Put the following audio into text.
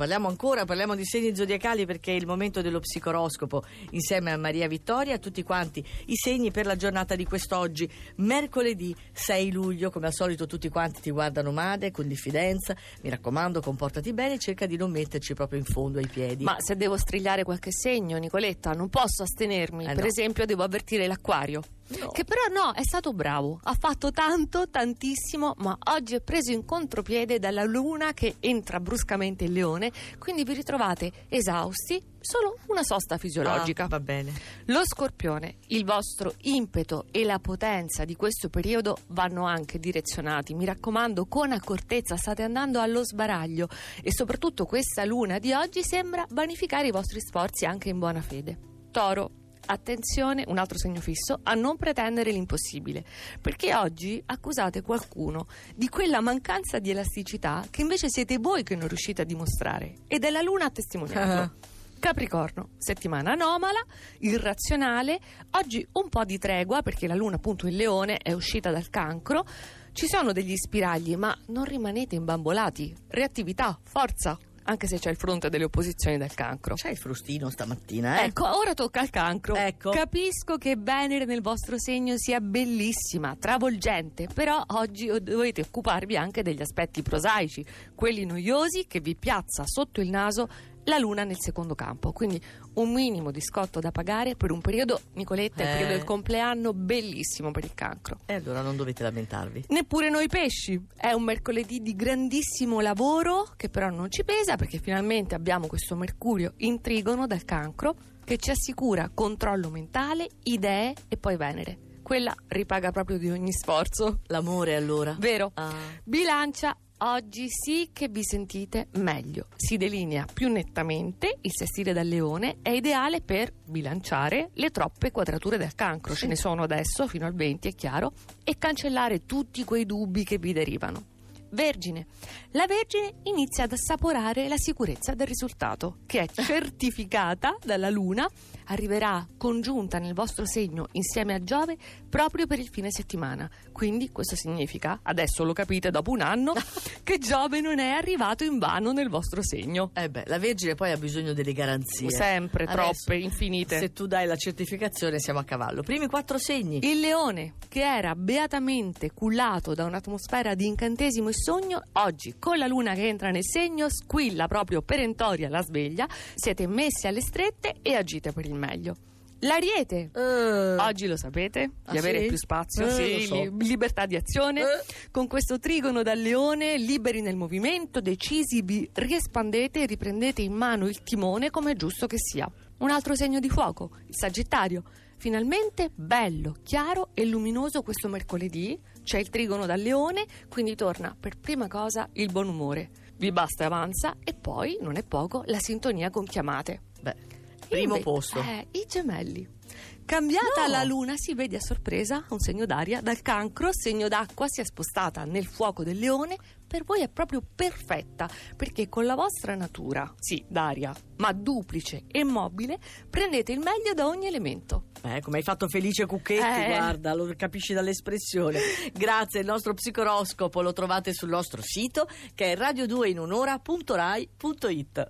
Parliamo ancora, parliamo di segni zodiacali perché è il momento dello psicoroscopo insieme a Maria Vittoria, a tutti quanti i segni per la giornata di quest'oggi, mercoledì 6 luglio, come al solito tutti quanti ti guardano male, con diffidenza, mi raccomando comportati bene, cerca di non metterci proprio in fondo ai piedi. Ma se devo strigliare qualche segno, Nicoletta, non posso astenermi, Eh per no. esempio devo avvertire l'acquario. No. Che però no, è stato bravo, ha fatto tanto, tantissimo, ma oggi è preso in contropiede dalla luna che entra bruscamente in leone, quindi vi ritrovate esausti, solo una sosta fisiologica. Ah, va bene. Lo scorpione, il vostro impeto e la potenza di questo periodo vanno anche direzionati. Mi raccomando, con accortezza state andando allo sbaraglio e soprattutto questa luna di oggi sembra vanificare i vostri sforzi anche in buona fede. Toro. Attenzione, un altro segno fisso, a non pretendere l'impossibile, perché oggi accusate qualcuno di quella mancanza di elasticità che invece siete voi che non riuscite a dimostrare ed è la luna a testimoniarlo. Ah. Capricorno, settimana anomala, irrazionale, oggi un po' di tregua perché la luna appunto in leone è uscita dal cancro, ci sono degli spiragli ma non rimanete imbambolati, reattività, forza, anche se c'è il fronte delle opposizioni del cancro. C'hai il frustino stamattina, eh? Ecco, ora tocca al cancro. Ecco. Capisco che Venere nel vostro segno sia bellissima, travolgente, però oggi dovete occuparvi anche degli aspetti prosaici, quelli noiosi che vi piazza sotto il naso la luna nel secondo campo. Quindi un minimo di scotto da pagare per un periodo, Nicoletta, il Eh. periodo del compleanno bellissimo per il cancro. E allora non dovete lamentarvi. Neppure noi pesci. È un mercoledì di grandissimo lavoro che però non ci pesa perché finalmente abbiamo questo Mercurio in trigono dal cancro che ci assicura controllo mentale, idee e poi Venere. Quella ripaga proprio di ogni sforzo. L'amore allora. Vero? Ah. Bilancia. Oggi sì che vi sentite meglio. Si delinea più nettamente, il sestile dal leone è ideale per bilanciare le troppe quadrature del cancro, ce ne sono adesso fino al 20 è chiaro, e cancellare tutti quei dubbi che vi derivano. Vergine. La Vergine inizia ad assaporare la sicurezza del risultato, che è certificata dalla Luna, arriverà congiunta nel vostro segno insieme a Giove proprio per il fine settimana. Quindi questo significa, adesso lo capite dopo un anno, che Giove non è arrivato in vano nel vostro segno. Eh beh, la Vergine poi ha bisogno delle garanzie. Sempre, Adesso, troppe, infinite. Se tu dai la certificazione siamo a cavallo. Primi quattro segni. Il leone, che era beatamente cullato da un'atmosfera di incantesimo e sogno, oggi con la luna che entra nel segno squilla proprio perentoria la sveglia, siete messi alle strette e agite per il meglio. L'ariete. Eh, Oggi lo sapete, Ah, di avere sì? più spazio, Eh, sì, so. li- libertà di azione. Eh. Con questo trigono dal leone, liberi nel movimento, decisi, vi riespandete e riprendete in mano il timone come è giusto che sia. Un altro segno di fuoco, il Sagittario. Finalmente bello, chiaro e luminoso questo mercoledì. C'è il trigono dal leone, quindi torna per prima cosa il buon umore. Vi basta e avanza e poi, non è poco, la sintonia con chiamate. beh, primo Inve- posto. Eh, i gemelli. Cambiata No. la luna, si vede a sorpresa un segno d'aria. Dal cancro, segno d'acqua, si è spostata nel fuoco del leone. Per voi è proprio perfetta, perché con la vostra natura, sì, d'aria, ma duplice e mobile, prendete il meglio da ogni elemento. Eh, come hai fatto Felice Cucchetti, Eh. guarda, lo capisci dall'espressione. Grazie, il nostro psicoroscopo lo trovate sul nostro sito che è radio2inunora.rai.it.